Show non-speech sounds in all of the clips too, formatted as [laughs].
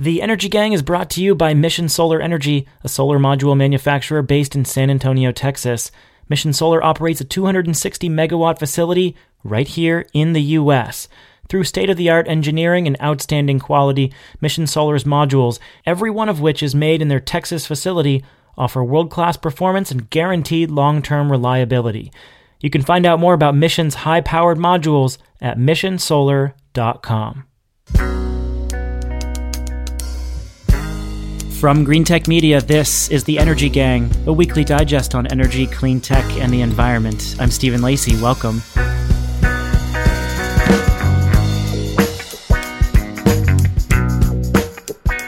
The Energy Gang is brought to you by Mission Solar Energy, a solar module manufacturer based in San Antonio, Texas. Mission Solar operates a 260 megawatt facility right here in the U.S. Through state of the art engineering and outstanding quality, Mission Solar's modules, every one of which is made in their Texas facility, offer world class performance and guaranteed long term reliability. You can find out more about Mission's high powered modules at missionsolar.com. From Greentech Media, this is The Energy Gang, a weekly digest on energy, clean tech, and the environment. I'm Stephen Lacey. Welcome.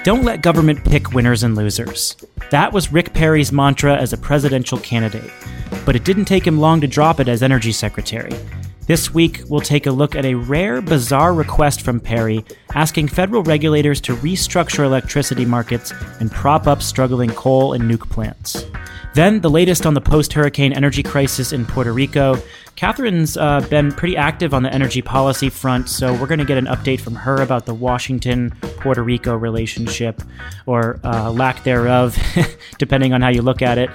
Don't let government pick winners and losers. That was Rick Perry's mantra as a presidential candidate, but it didn't take him long to drop it as energy secretary. This week, we'll take a look at a rare, bizarre request from Perry asking federal regulators to restructure electricity markets and prop up struggling coal and nuke plants. Then, the latest on the post hurricane energy crisis in Puerto Rico. Katherine's uh, been pretty active on the energy policy front, so we're going to get an update from her about the Washington Puerto Rico relationship, or uh, lack thereof, [laughs] depending on how you look at it.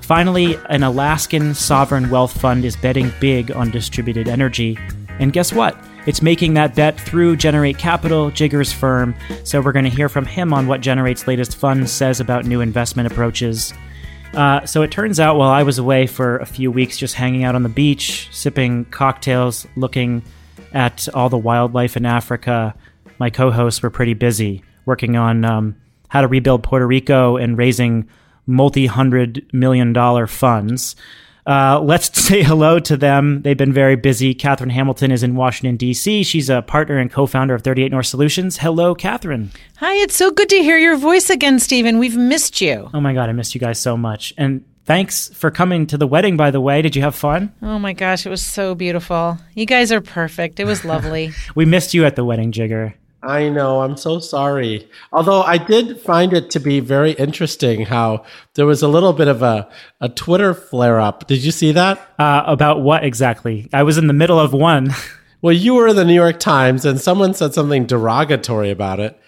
Finally, an Alaskan sovereign wealth fund is betting big on distributed energy. And guess what? It's making that bet through Generate Capital, Jigar's firm. So we're going to hear from him on what Generate's latest fund says about new investment approaches. Uh, so it turns out while I was away for a few weeks just hanging out on the beach, sipping cocktails, looking at all the wildlife in Africa, my co hosts were pretty busy working on um, how to rebuild Puerto Rico and raising multi hundred million dollar funds. Uh, let's [laughs] say hello to them. They've been very busy. Katherine Hamilton is in Washington, D.C. She's a partner and co founder of 38 North Solutions. Hello, Katherine. Hi, it's so good to hear your voice again, Stephen. We've missed you. Oh my God, I missed you guys so much. And thanks for coming to the wedding, by the way. Did you have fun? Oh my gosh, it was so beautiful. You guys are perfect. It was lovely. [laughs] we missed you at the wedding, Jigar. I know. I'm so sorry. Although I did find it to be very interesting how there was a little bit of a, a Twitter flare up. Did you see that? Uh, about what exactly? I was in the middle of one. [laughs] well, you were in the New York Times and someone said something derogatory about it.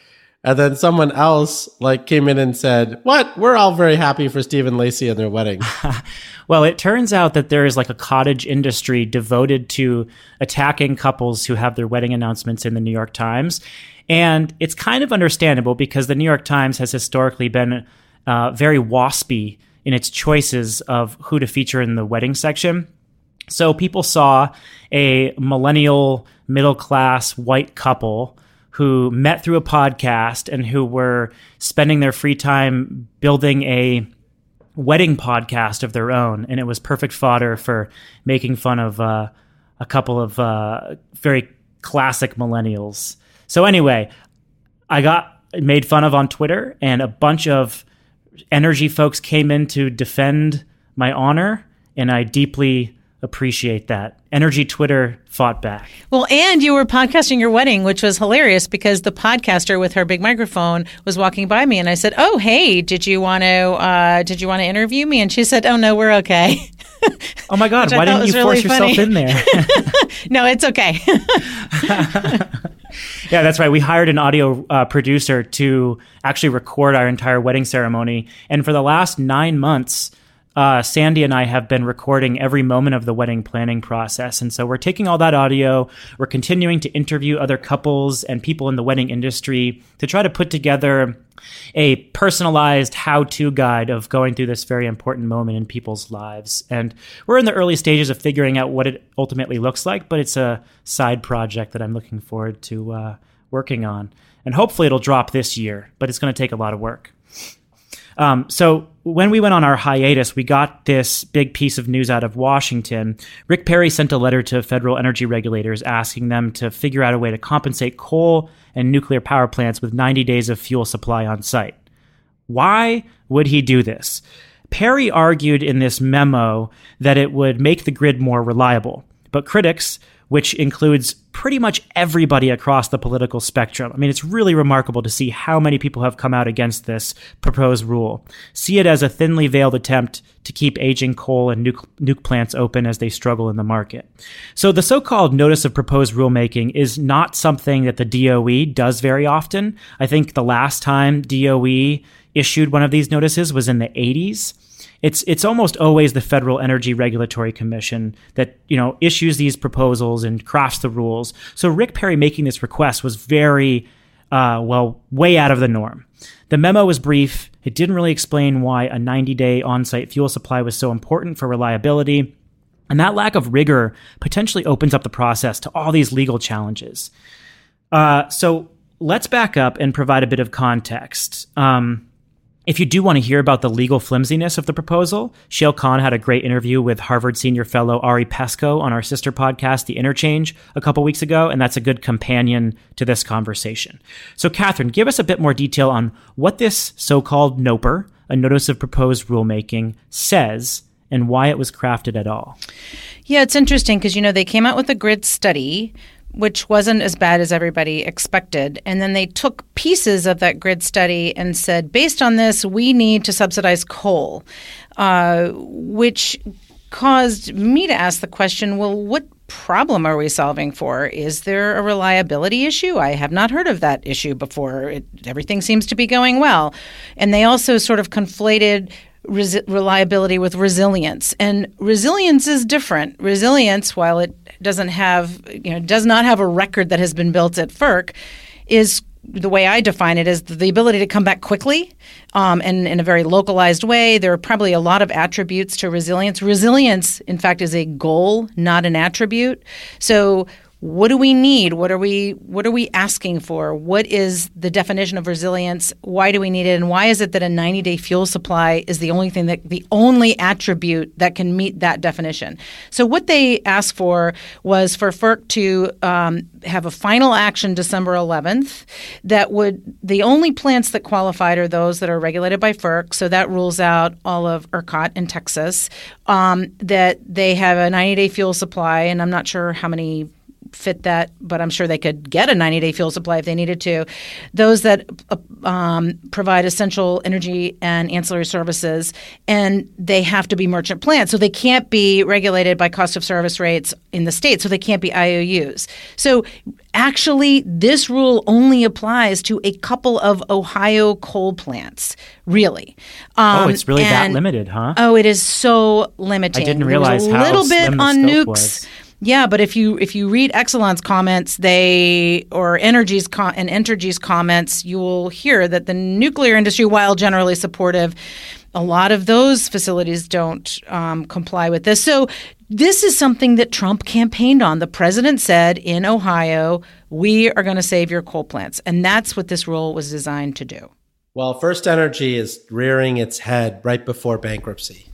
And then someone else like came in and said, "What? We're all very happy for Stephen Lacey and their wedding." [laughs] well, it turns out that there is like a cottage industry devoted to attacking couples who have their wedding announcements in the New York Times, and it's kind of understandable because the New York Times has historically been uh, very waspy in its choices of who to feature in the wedding section. So people saw a millennial, middle class white couple who met through a podcast and who were spending their free time building a wedding podcast of their own. And it was perfect fodder for making fun of uh, a couple of uh, very classic millennials. So, anyway, I got made fun of on Twitter, and a bunch of energy folks came in to defend my honor. And I deeply appreciate that. Energy Twitter fought back. Well, and you were podcasting your wedding, which was hilarious because the podcaster with her big microphone was walking by me, and I said, "Oh, hey, did you want to uh, did you want to interview me?" And she said, "Oh no, we're okay." [laughs] Oh my God! [laughs] Why didn't you really force funny. yourself in there? [laughs] no, it's okay. yeah, that's right. We hired an audio uh, producer to actually record our entire wedding ceremony, and for the last nine months uh, Sandy and I have been recording every moment of the wedding planning process. And so we're taking all that audio, we're continuing to interview other couples and people in the wedding industry to try to put together a personalized how to guide of going through this very important moment in people's lives. And we're in the early stages of figuring out what it ultimately looks like, but it's a side project that I'm looking forward to uh, working on. And hopefully it'll drop this year, but it's going to take a lot of work. Um, so when we went on our hiatus, we got this big piece of news out of Washington. Rick Perry sent a letter to federal energy regulators asking them to figure out a way to compensate coal and nuclear power plants with 90 days of fuel supply on site. Why would he do this? Perry argued in this memo that it would make the grid more reliable, but critics which includes pretty much everybody across the political spectrum. I mean, it's really remarkable to see how many people have come out against this proposed rule. See it as a thinly veiled attempt to keep aging coal and nuke, nuke plants open as they struggle in the market. So the so-called notice of proposed rulemaking is not something that the DOE does very often. I think the last time DOE issued one of these notices was in the 80s it's it's almost always the Federal Energy Regulatory Commission that you know issues these proposals and crafts the rules. So Rick Perry making this request was very uh, well way out of the norm. The memo was brief. It didn't really explain why a 90 day on site fuel supply was so important for reliability. And that lack of rigor potentially opens up the process to all these legal challenges. Uh, so let's back up and provide a bit of context. Um, if you do want to hear about the legal flimsiness of the proposal, Shayle Khan had a great interview with Harvard senior fellow Ari Peskoe on our sister podcast, The Interchange, a couple weeks ago, and that's a good companion to this conversation. So, Katherine, give us a bit more detail on what this so called NOPR, a Notice of Proposed Rulemaking, says and why it was crafted at all. Yeah, it's interesting because, you know, they came out with a grid study which wasn't as bad as everybody expected. And then they took pieces of that grid study and said, based on this, we need to subsidize coal, uh, which caused me to ask the question well, what problem are we solving for? Is there a reliability issue? I have not heard of that issue before. It, everything seems to be going well. And they also sort of conflated Reliability with resilience. And resilience is different. Resilience, while it doesn't have, you know, does not have a record that has been built at FERC, is the way I define it is the ability to come back quickly um, and in a very localized way. There are probably a lot of attributes to resilience. Resilience, in fact, is a goal, not an attribute. So what do we need? What are we what are we asking for? What is the definition of resilience? Why do we need it? And why is it that a 90 day fuel supply is the only thing that the only attribute that can meet that definition? So what they asked for was for FERC to um, have a final action December 11th that would the only plants that qualified are those that are regulated by FERC. So that rules out all of ERCOT in Texas um, that they have a 90 day fuel supply and I'm not sure how many fit that, but I'm sure they could get a 90 day fuel supply if they needed to. Those that uh, um, provide essential energy and ancillary services, and they have to be merchant plants. So they can't be regulated by cost of service rates in the state, so they can't be IOUs. So actually, this rule only applies to a couple of Ohio coal plants, really. Um, oh, it's really and, that limited, huh? Oh, it is so limiting. I didn't realize a how little bit on nukes. Was. Yeah, but if you if you read Exelon's comments, they or Entergy's com- and Entergy's comments, you will hear that the nuclear industry, while generally supportive, a lot of those facilities don't um, comply with this. So this is something that Trump campaigned on. The president said in Ohio, "We are going to save your coal plants," and that's what this rule was designed to do. Well, First Energy is rearing its head right before bankruptcy.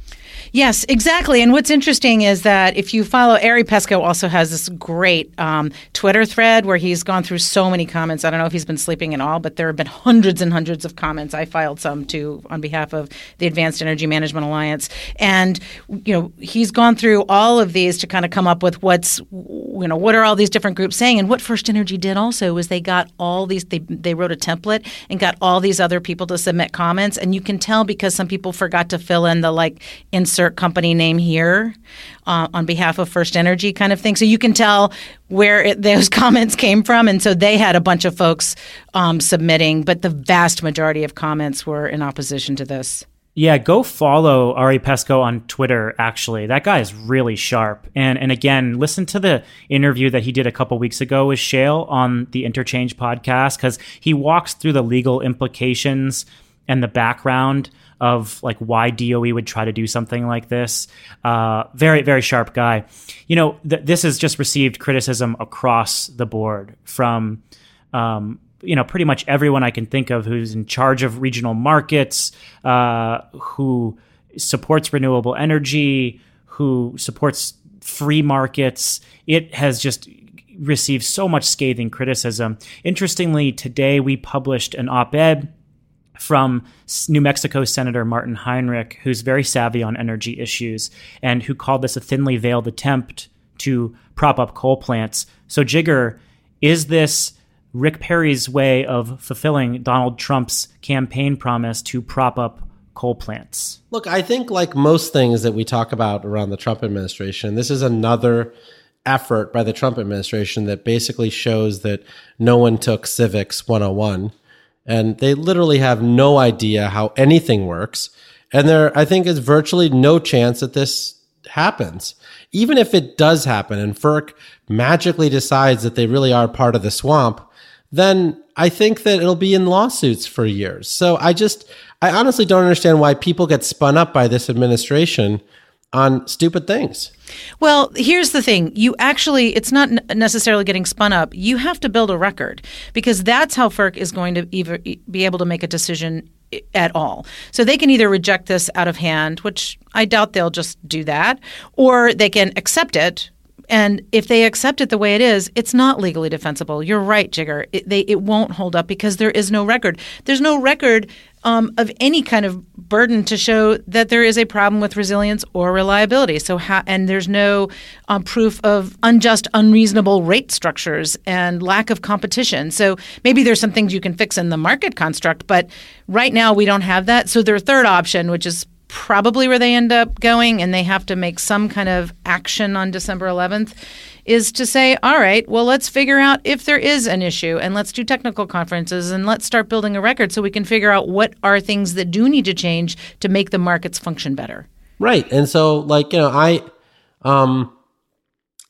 Yes, exactly. And what's interesting is that if you follow Ari Peskoe, also has this great um, Twitter thread where he's gone through so many comments. I don't know if he's been sleeping at all, but there have been hundreds and hundreds of comments. I filed some too on behalf of the Advanced Energy Management Alliance, and you know he's gone through all of these to kind of come up with what's you know what are all these different groups saying. And what First Energy did also was they got all these they they wrote a template and got all these other people to submit comments, and you can tell because some people forgot to fill in the like insert insert company name here uh, on behalf of First Energy kind of thing. So you can tell where it, those [laughs] comments came from. And so they had a bunch of folks um, submitting, but the vast majority of comments were in opposition to this. Yeah, go follow Ari Peskoe on Twitter. Actually, that guy is really sharp. And and again, listen to the interview that he did a couple weeks ago with Shayle on the Interchange podcast because he walks through the legal implications and the background of like why DOE would try to do something like this. Uh, very, very sharp guy. You know, th- this has just received criticism across the board from, um, you know, pretty much everyone I can think of who's in charge of regional markets, uh, who supports renewable energy, who supports free markets. It has just received so much scathing criticism. Interestingly, today we published an op ed from New Mexico Senator Martin Heinrich, who's very savvy on energy issues and who called this a thinly veiled attempt to prop up coal plants. So, Jigar, is this Rick Perry's way of fulfilling Donald Trump's campaign promise to prop up coal plants? Look, I think like most things that we talk about around the Trump administration, this is another effort by the Trump administration that basically shows that no one took civics 101 and they literally have no idea how anything works. And there, I think, is virtually no chance that this happens. Even if it does happen and FERC magically decides that they really are part of the swamp, then I think that it'll be in lawsuits for years. So I just, I honestly don't understand why people get spun up by this administration on stupid things. Well, here's the thing. You actually, it's not necessarily getting spun up. You have to build a record because that's how FERC is going to either be able to make a decision at all. So they can either reject this out of hand, which I doubt they'll just do that, or they can accept it. And if they accept it the way it is, it's not legally defensible. You're right, Jigar. It, they, it won't hold up because there is no record. There's no record um, of any kind of burden to show that there is a problem with resilience or reliability. So, and there's no um, proof of unjust, unreasonable rate structures and lack of competition. So maybe there's some things you can fix in the market construct, but right now we don't have that. So their third option, which is probably where they end up going, and they have to make some kind of action on December 11th is to say, all right, well, let's figure out if there is an issue and let's do technical conferences and let's start building a record so we can figure out what are things that do need to change to make the markets function better. Right. And so, like, you know, I, um,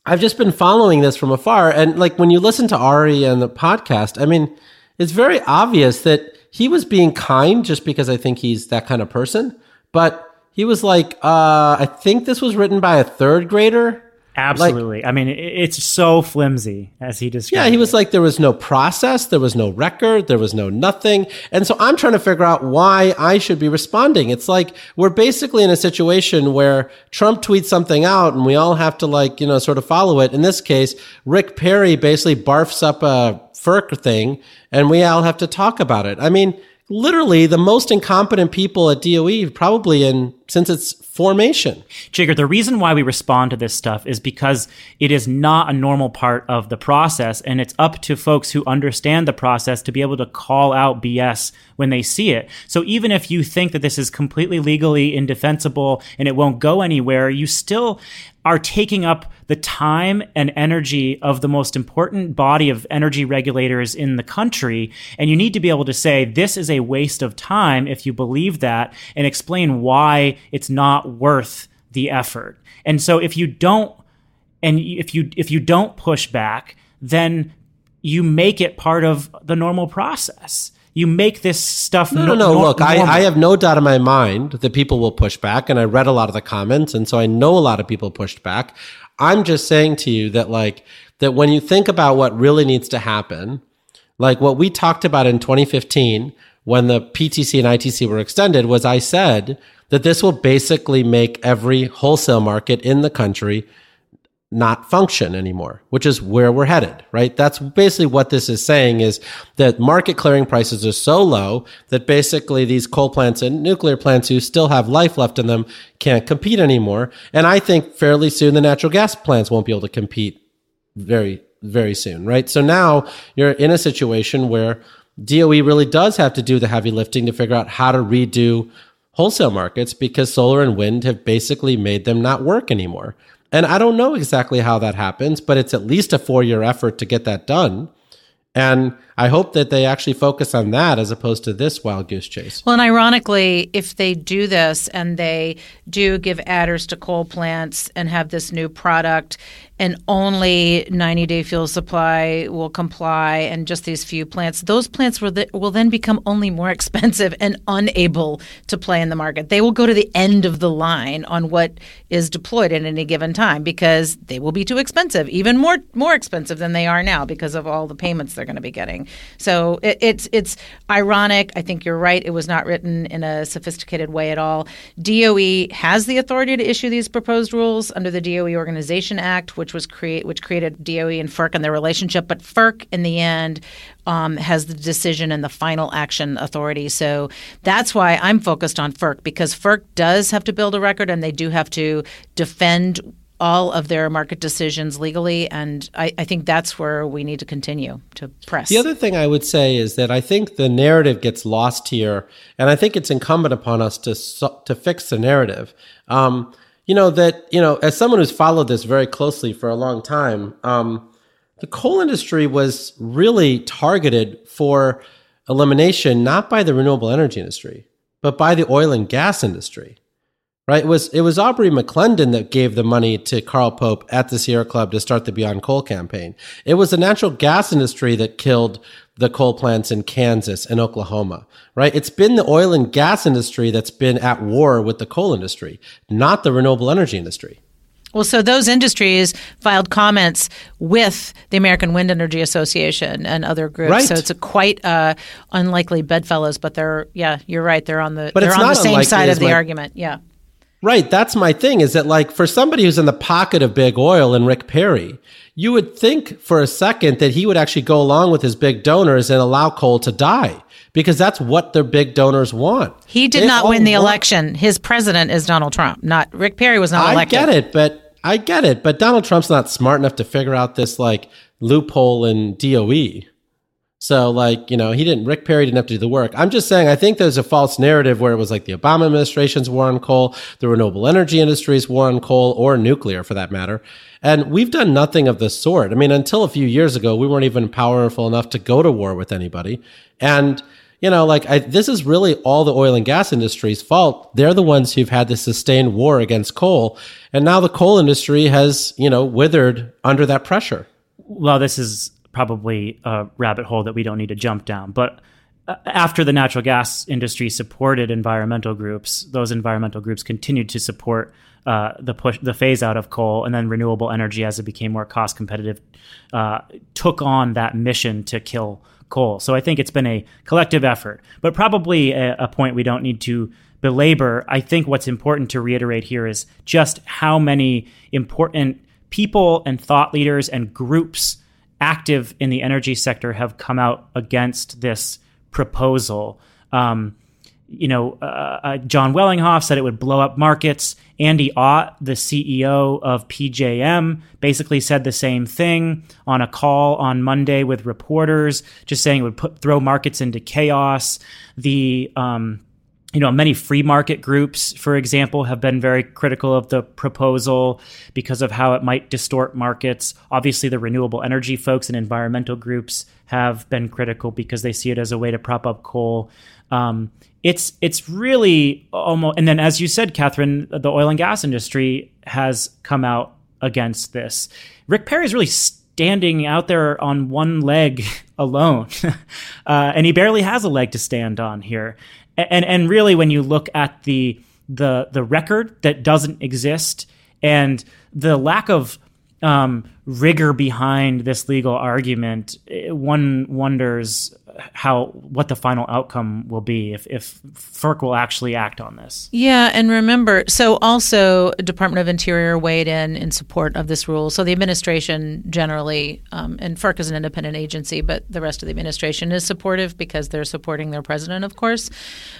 I've just been following this from afar. And like, when you listen to Ari and the podcast, I mean, it's very obvious that he was being kind just because I think he's that kind of person. But he was like, uh, I think this was written by a third grader Absolutely. Like, I mean, it's so flimsy as he described. Yeah, he was like, there was no process, there was no record, there was no nothing. And so I'm trying to figure out why I should be responding. It's like we're basically in a situation where Trump tweets something out and we all have to like, you know, sort of follow it. In this case, Rick Perry basically barfs up a FERC thing and we all have to talk about it. I mean, literally the most incompetent people at DOE probably in since its formation. Jigar, the reason why we respond to this stuff is because it is not a normal part of the process and it's up to folks who understand the process to be able to call out BS when they see it. So even if you think that this is completely legally indefensible and it won't go anywhere, you still are taking up the time and energy of the most important body of energy regulators in the country. And you need to be able to say, this is a waste of time if you believe that and explain why it's not worth the effort. And so if you don't, and if you, if you don't push back, then you make it part of the normal process you make this stuff. No, no, no. no look, I, I have no doubt in my mind that people will push back, and I read a lot of the comments, and so I know a lot of people pushed back. I'm just saying to you that, like, that when you think about what really needs to happen, like what we talked about in 2015 when the PTC and ITC were extended, was I said that this will basically make every wholesale market in the country not function anymore, which is where we're headed, right? That's basically what this is saying is that market clearing prices are so low that basically these coal plants and nuclear plants who still have life left in them can't compete anymore. And I think fairly soon the natural gas plants won't be able to compete very, very soon, right? So now you're in a situation where DOE really does have to do the heavy lifting to figure out how to redo wholesale markets because solar and wind have basically made them not work anymore. And I don't know exactly how that happens, but it's at least a four year effort to get that done. And I hope that they actually focus on that as opposed to this wild goose chase. Well, and ironically, if they do this and they do give adders to coal plants and have this new product, and only 90 day fuel supply will comply and just these few plants, those plants will, th- will then become only more expensive and unable to play in the market. They will go to the end of the line on what is deployed at any given time because they will be too expensive, even more more expensive than they are now because of all the payments they're going to be getting. So it, it's it's ironic. I think you're right. It was not written in a sophisticated way at all. DOE has the authority to issue these proposed rules under the DOE Organization Act, which was create which created DOE and FERC and their relationship. But FERC, in the end, um, has the decision and the final action authority. So that's why I'm focused on FERC because FERC does have to build a record and they do have to defend all of their market decisions legally, and I, I, think that's where we need to continue to press. The other thing I would say is that I think the narrative gets lost here, and I think it's incumbent upon us to to fix the narrative. Um, you know that you know as someone who's followed this very closely for a long time, um, the coal industry was really targeted for elimination not by the renewable energy industry, but by the oil and gas industry right? It was it was Aubrey McClendon that gave the money to Carl Pope at the Sierra Club to start the Beyond Coal campaign. It was the natural gas industry that killed the coal plants in Kansas and Oklahoma, right? It's been the oil and gas industry that's been at war with the coal industry, not the renewable energy industry. Well, so those industries filed comments with the American Wind Energy Association and other groups. Right. So it's a quite uh, unlikely bedfellows, but they're yeah, you're right. They're on the but they're on the same side of the my, argument. Yeah. Right. That's my thing is that like for somebody who's in the pocket of big oil and Rick Perry, you would think for a second that he would actually go along with his big donors and allow coal to die because that's what their big donors want. He did they not win the want- election. His president is Donald Trump, not Rick Perry was not elected. I get it, but I get it, but Donald Trump's not smart enough to figure out this like loophole in DOE. So, like, you know, he didn't, Rick Perry didn't have to do the work. I'm just saying, I think there's a false narrative where it was like the Obama administration's war on coal, the renewable energy industry's war on coal, or nuclear for that matter. And we've done nothing of the sort. I mean, until a few years ago, we weren't even powerful enough to go to war with anybody. And, you know, like, I, this is really all the oil and gas industry's fault. They're the ones who've had this sustained war against coal. And now the coal industry has, you know, withered under that pressure. Well, this is probably a rabbit hole that we don't need to jump down. But uh, after the natural gas industry supported environmental groups, those environmental groups continued to support uh, the push, the phase out of coal, and then renewable energy, as it became more cost competitive, uh, took on that mission to kill coal. So I think it's been a collective effort, but probably a, a point we don't need to belabor. I think what's important to reiterate here is just how many important people and thought leaders and groups active in the energy sector have come out against this proposal. Um, you know, uh, uh, Jon Wellinghoff said it would blow up markets. Andy Ott, the CEO of PJM, basically said the same thing on a call on Monday with reporters, just saying it would put throw markets into chaos. The um, you know, many free market groups, for example, have been very critical of the proposal because of how it might distort markets. Obviously, the renewable energy folks and environmental groups have been critical because they see it as a way to prop up coal. Um, it's it's really almost, and then as you said, Katherine, the oil and gas industry has come out against this. Rick Perry is really standing out there on one leg [laughs] alone, [laughs] uh, and he barely has a leg to stand on here and and really when you look at the the the record that doesn't exist and the lack of um, rigor behind this legal argument, one wonders how what the final outcome will be if, if FERC will actually act on this. Yeah, and remember, so also Department of Interior weighed in in support of this rule. So the administration generally, um, and FERC is an independent agency, but the rest of the administration is supportive because they're supporting their president, of course.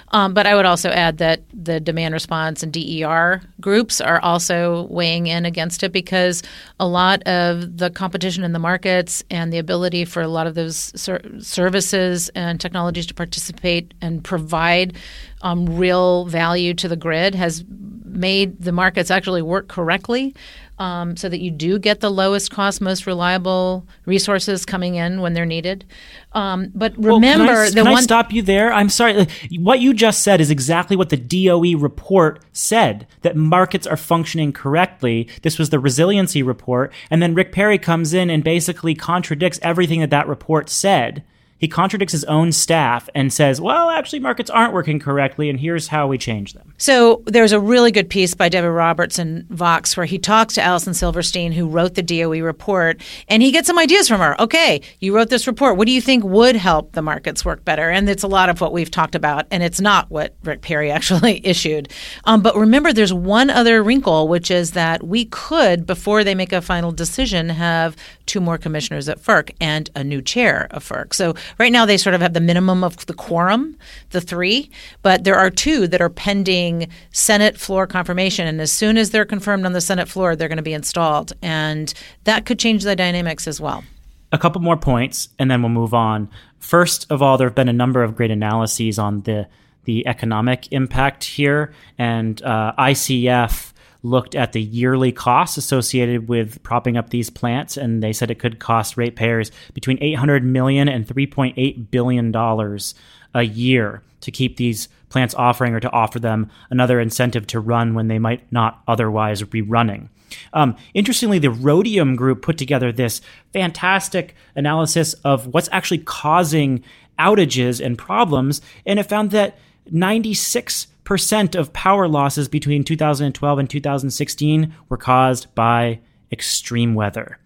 Um, but I would also add that the demand response and DER groups are also weighing in against it because a lot of the competition in the markets and the ability for a lot of those ser- services services and technologies to participate and provide um, real value to the grid has made the markets actually work correctly um, so that you do get the lowest cost, most reliable resources coming in when they're needed. Um, but remember, well, can I, the can one. I stop you there? I'm sorry. What you just said is exactly what the DOE report said that markets are functioning correctly. This was the resiliency report. And then Rick Perry comes in and basically contradicts everything that that report said he contradicts his own staff and says, well, actually, markets aren't working correctly, and here's how we change them. So there's a really good piece by David Roberts in Vox where he talks to Alison Silverstein, who wrote the DOE report, and he gets some ideas from her. Okay, you wrote this report. What do you think would help the markets work better? And it's a lot of what we've talked about, and it's not what Rick Perry [laughs] actually issued. Um, but remember, there's one other wrinkle, which is that we could, before they make a final decision, have two more commissioners at FERC and a new chair of FERC. So right now they sort of have the minimum of the quorum, the three, but there are two that are pending Senate floor confirmation. And as soon as they're confirmed on the Senate floor, they're going to be installed. And that could change the dynamics as well. A couple more points, and then we'll move on. First of all, there have been a number of great analyses on the the economic impact here, and uh, ICF looked at the yearly costs associated with propping up these plants, and they said it could cost ratepayers between 800 million and 3.8 billion dollars a year to keep these plants offering or to offer them another incentive to run when they might not otherwise be running. Um, interestingly, the Rhodium Group put together this fantastic analysis of what's actually causing outages and problems, and it found that 96 percent of power losses between 2012 and 2016 were caused by extreme weather.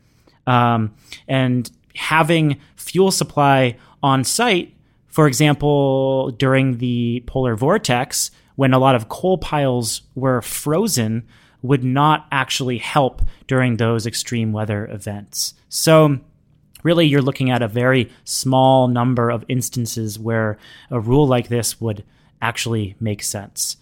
Um, and having fuel supply on site, for example, during the polar vortex, when a lot of coal piles were frozen, would not actually help during those extreme weather events. So, really, you're looking at a very small number of instances where a rule like this would actually make sense.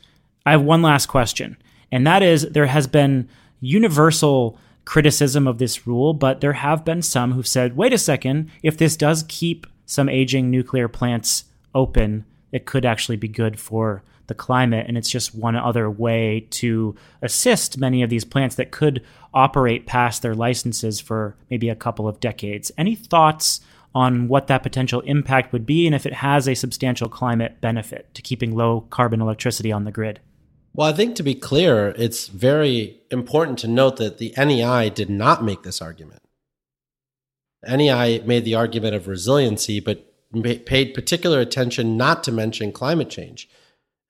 I have one last question, and that is there has been universal criticism of this rule, but there have been some who've said, wait a second, if this does keep some aging nuclear plants open, it could actually be good for the climate. And it's just one other way to assist many of these plants that could operate past their licenses for maybe a couple of decades. Any thoughts on what that potential impact would be and if it has a substantial climate benefit to keeping low carbon electricity on the grid. Well, I think to be clear, it's very important to note that the NEI did not make this argument. NEI made the argument of resiliency, but paid particular attention not to mention climate change.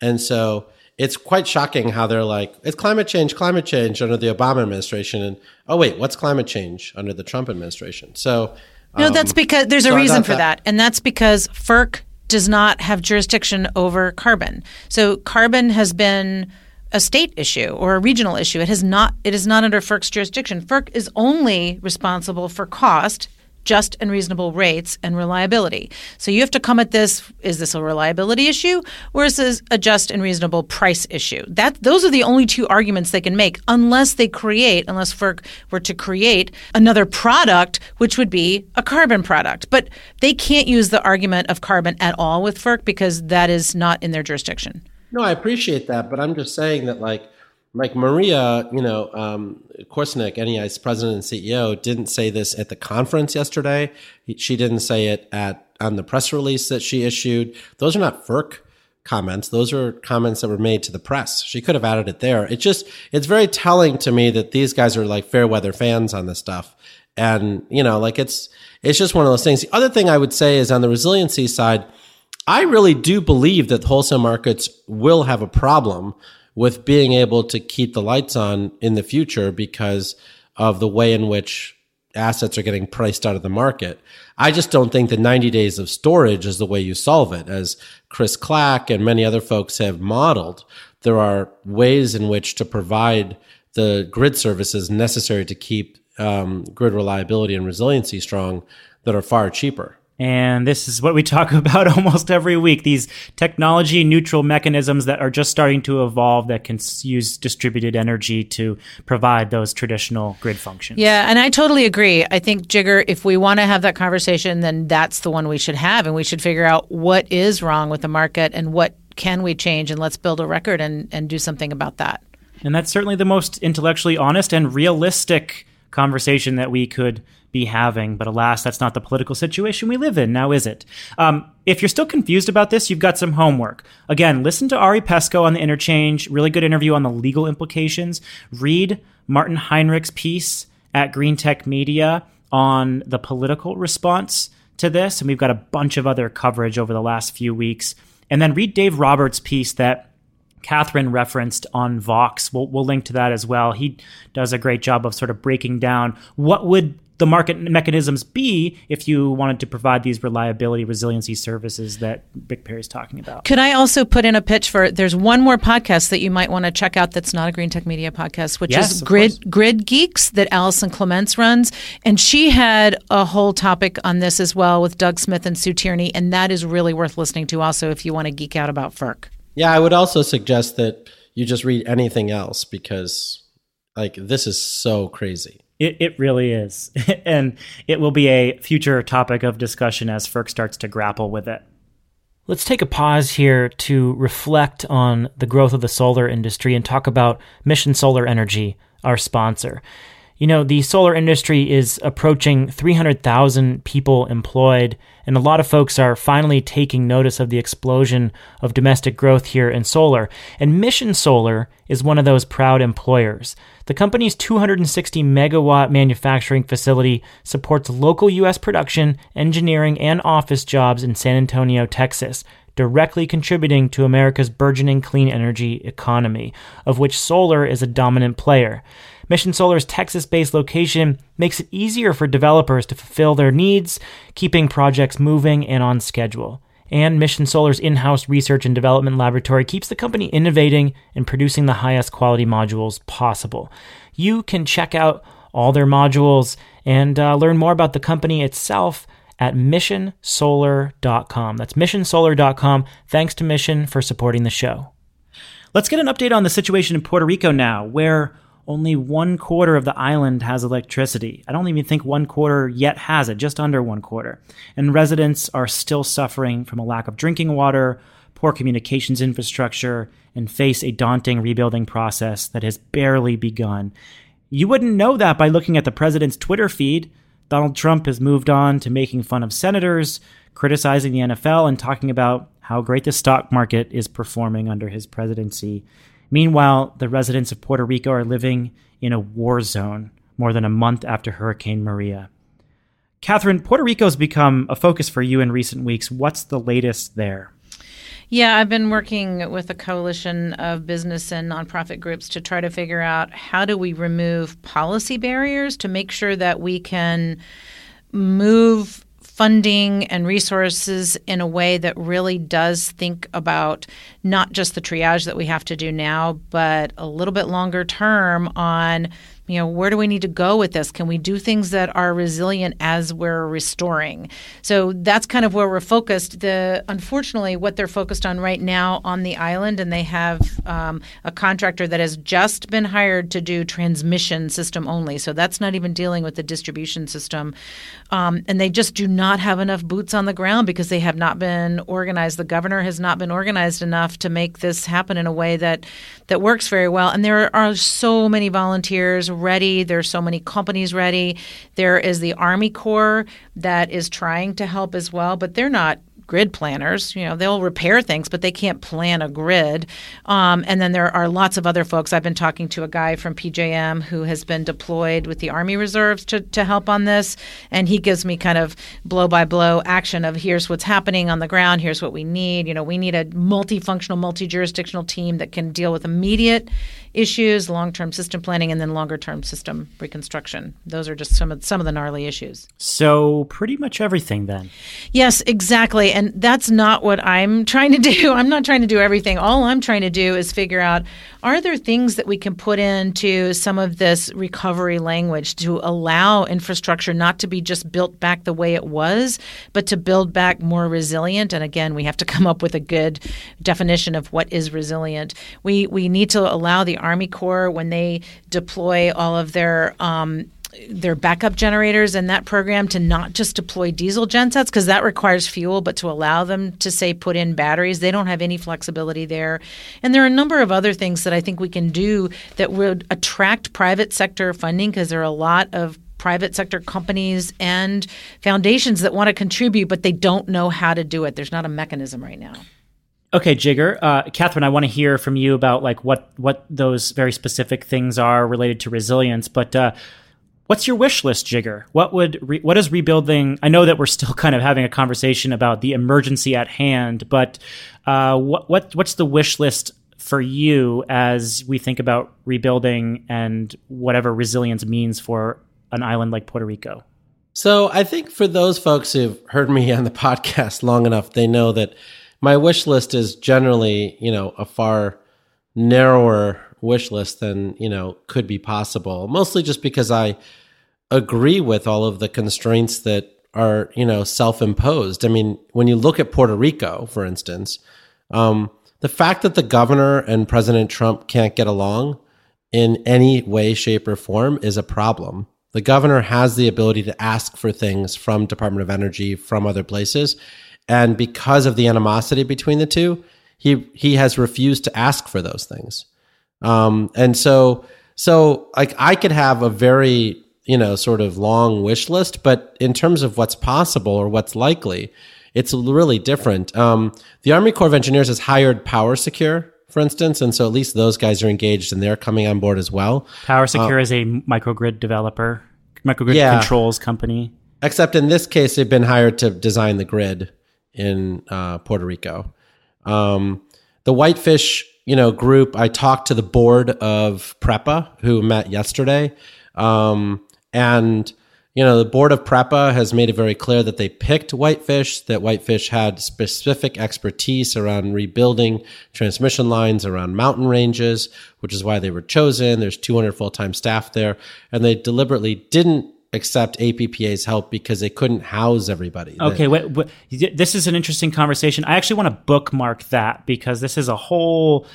And so it's quite shocking how they're like, it's climate change, climate change under the Obama administration. And oh, wait, what's climate change under the Trump administration? So no, that's um, because there's a so reason for that. that, and that's because FERC does not have jurisdiction over carbon. So carbon has been a state issue or a regional issue. It has not. It is not under FERC's jurisdiction. FERC is only responsible for cost just and reasonable rates and reliability. So you have to come at this is this a reliability issue or is this a just and reasonable price issue? That those are the only two arguments they can make unless they create unless FERC were to create another product which would be a carbon product. But they can't use the argument of carbon at all with FERC because that is not in their jurisdiction. No, I appreciate that, but I'm just saying that like like Maria, you know, um, Korsnick, NEI's president and CEO, didn't say this at the conference yesterday. She didn't say it at on the press release that she issued. Those are not FERC comments. Those are comments that were made to the press. She could have added it there. It's just, it's very telling to me that these guys are like fair weather fans on this stuff. And, you know, like it's, it's just one of those things. The other thing I would say is on the resiliency side, I really do believe that wholesale markets will have a problem with being able to keep the lights on in the future because of the way in which assets are getting priced out of the market. I just don't think that 90 days of storage is the way you solve it. As Chris Clack and many other folks have modeled, there are ways in which to provide the grid services necessary to keep um, grid reliability and resiliency strong that are far cheaper. And this is what we talk [laughs] about almost every week these technology neutral mechanisms that are just starting to evolve that can use distributed energy to provide those traditional grid functions. Yeah, and I totally agree. I think, Jigar, if we want to have that conversation, then that's the one we should have. And we should figure out what is wrong with the market and what can we change. And let's build a record and, and do something about that. And that's certainly the most intellectually honest and realistic conversation that we could be having. But alas, that's not the political situation we live in now, is it? Um, if you're still confused about this, you've got some homework. Again, listen to Ari Peskoe on the interchange, really good interview on the legal implications. Read Martin Heinrich's piece at Green Tech Media on the political response to this. And we've got a bunch of other coverage over the last few weeks. And then read Dave Roberts' piece that Katherine referenced on Vox. We'll, we'll link to that as well. He does a great job of sort of breaking down what would the market mechanisms be if you wanted to provide these reliability resiliency services that Rick Perry's talking about. Could I also put in a pitch for there's one more podcast that you might want to check out that's not a Green Tech Media podcast, which Yes, is Grid course. Grid Geeks that Allison Clements runs. And she had a whole topic on this as well with Doug Smith and Sue Tierney, and that is really worth listening to also if you want to geek out about FERC. Yeah, I would also suggest that you just read anything else because like this is so crazy. It, it really is. [laughs] and it will be a future topic of discussion as FERC starts to grapple with it. Let's take a pause here to reflect on the growth of the solar industry and talk about Mission Solar Energy, our sponsor. You know, the solar industry is approaching 300,000 people employed, and a lot of folks are finally taking notice of the explosion of domestic growth here in solar. And Mission Solar is one of those proud employers. The company's 260 megawatt manufacturing facility supports local U.S. production, engineering, and office jobs in San Antonio, Texas directly contributing to America's burgeoning clean energy economy, of which solar is a dominant player. Mission Solar's Texas based location makes it easier for developers to fulfill their needs, keeping projects moving and on schedule. And Mission Solar's in house research and development laboratory keeps the company innovating and producing the highest quality modules possible. You can check out all their modules and uh, learn more about the company itself at missionsolar.com. That's missionsolar.com. Thanks to Mission for supporting the show. Let's get an update on the situation in Puerto Rico now, where only one quarter of the island has electricity. I don't even think one quarter yet has it, just under one quarter. And residents are still suffering from a lack of drinking water, poor communications infrastructure, and face a daunting rebuilding process that has barely begun. You wouldn't know that by looking at the president's Twitter feed. Donald Trump has moved on to making fun of senators, criticizing the NFL, and talking about how great the stock market is performing under his presidency. Meanwhile, the residents of Puerto Rico are living in a war zone more than a month after Hurricane Maria. Katherine, Puerto Rico's become a focus for you in recent weeks. What's the latest there? Yeah, I've been working with a coalition of business and nonprofit groups to try to figure out how do we remove policy barriers to make sure that we can move funding and resources in a way that really does think about not just the triage that we have to do now, but a little bit longer term on you know where do we need to go with this? Can we do things that are resilient as we're restoring? So that's kind of where we're focused. The unfortunately what they're focused on right now on the island and they have um, a contractor that has just been hired to do transmission system only. So that's not even dealing with the distribution system um, and they just do not have enough boots on the ground because they have not been organized the governor has not been organized enough to make this happen in a way that that works very well and there are so many volunteers ready. There's so many companies ready. There is the Army Corps that is trying to help as well, but they're not grid planners. You know, they'll repair things, but they can't plan a grid. Um, and then there are lots of other folks. I've been talking to a guy from PJM who has been deployed with the Army Reserves to, to help on this. And he gives me kind of blow by blow action of here's what's happening on the ground, here's what we need. You know, we need a multifunctional, multi jurisdictional team that can deal with immediate issues, long term system planning, and then longer term system reconstruction. Those are just some of some of the gnarly issues. So, pretty much everything then. Yes, exactly. And that's not what I'm trying to [laughs] do. I'm not trying to do everything. All I'm trying to do is figure out are there things that we can put into some of this recovery language to allow infrastructure not to be just built back the way it was, but to build back more resilient? And again, we have to come up with a good definition of what is resilient. We we need to allow the Army Corps when they deploy all of their um, their backup generators in that program to not just deploy diesel gensets because that requires fuel, but to allow them to say put in batteries. They don't have any flexibility there. And there are a number of other things that I think we can do that would attract private sector funding because there are a lot of private sector companies and foundations that want to contribute, but they don't know how to do it. There's not a mechanism right now. Okay, Jigar. Uh, Katherine, I want to hear from you about like what what those very specific things are related to resilience. But uh, what's your wish list, Jigar? What would re- what is rebuilding? I know that we're still [laughs] kind of having a conversation about the emergency at hand, but uh, what what what's the wish list for you as we think about rebuilding and whatever resilience means for an island like Puerto Rico? So I think for those folks who've heard me [laughs] on the podcast long enough, they know that my wish list is generally, you know, a far narrower wish list than, you know, could be possible. Mostly just because I agree with all of the constraints that are, you know, self-imposed. I mean, when you look at Puerto Rico, for instance, um, the fact that the governor and President Trump can't get along in any way, shape, or form is a problem. The governor has the ability to ask for things from Department of Energy, from other places. And because of the animosity between the two, he he has refused to ask for those things. Um, and so so like I could have a very you know sort of long wish list, but in terms of what's possible or what's likely, it's really different. Um, the Army Corps of Engineers has hired Power Secure, for instance, and so at least those guys are engaged and they're coming on board as well. Power Secure uh, is a microgrid developer, microgrid yeah, controls company. Except in this case, they've been hired to design the grid in uh, Puerto Rico. Um, the Whitefish, you know, group. I talked to the board of PREPA who met yesterday, um, and you know, the board of PREPA has made it very clear that they picked Whitefish, that Whitefish had specific expertise around rebuilding transmission lines around mountain ranges, which is why they were chosen. There's 200 full time staff there, and they deliberately didn't accept APPA's help because they couldn't house everybody. Okay, wait, wait, this is an interesting conversation. I actually want to bookmark that because this is a whole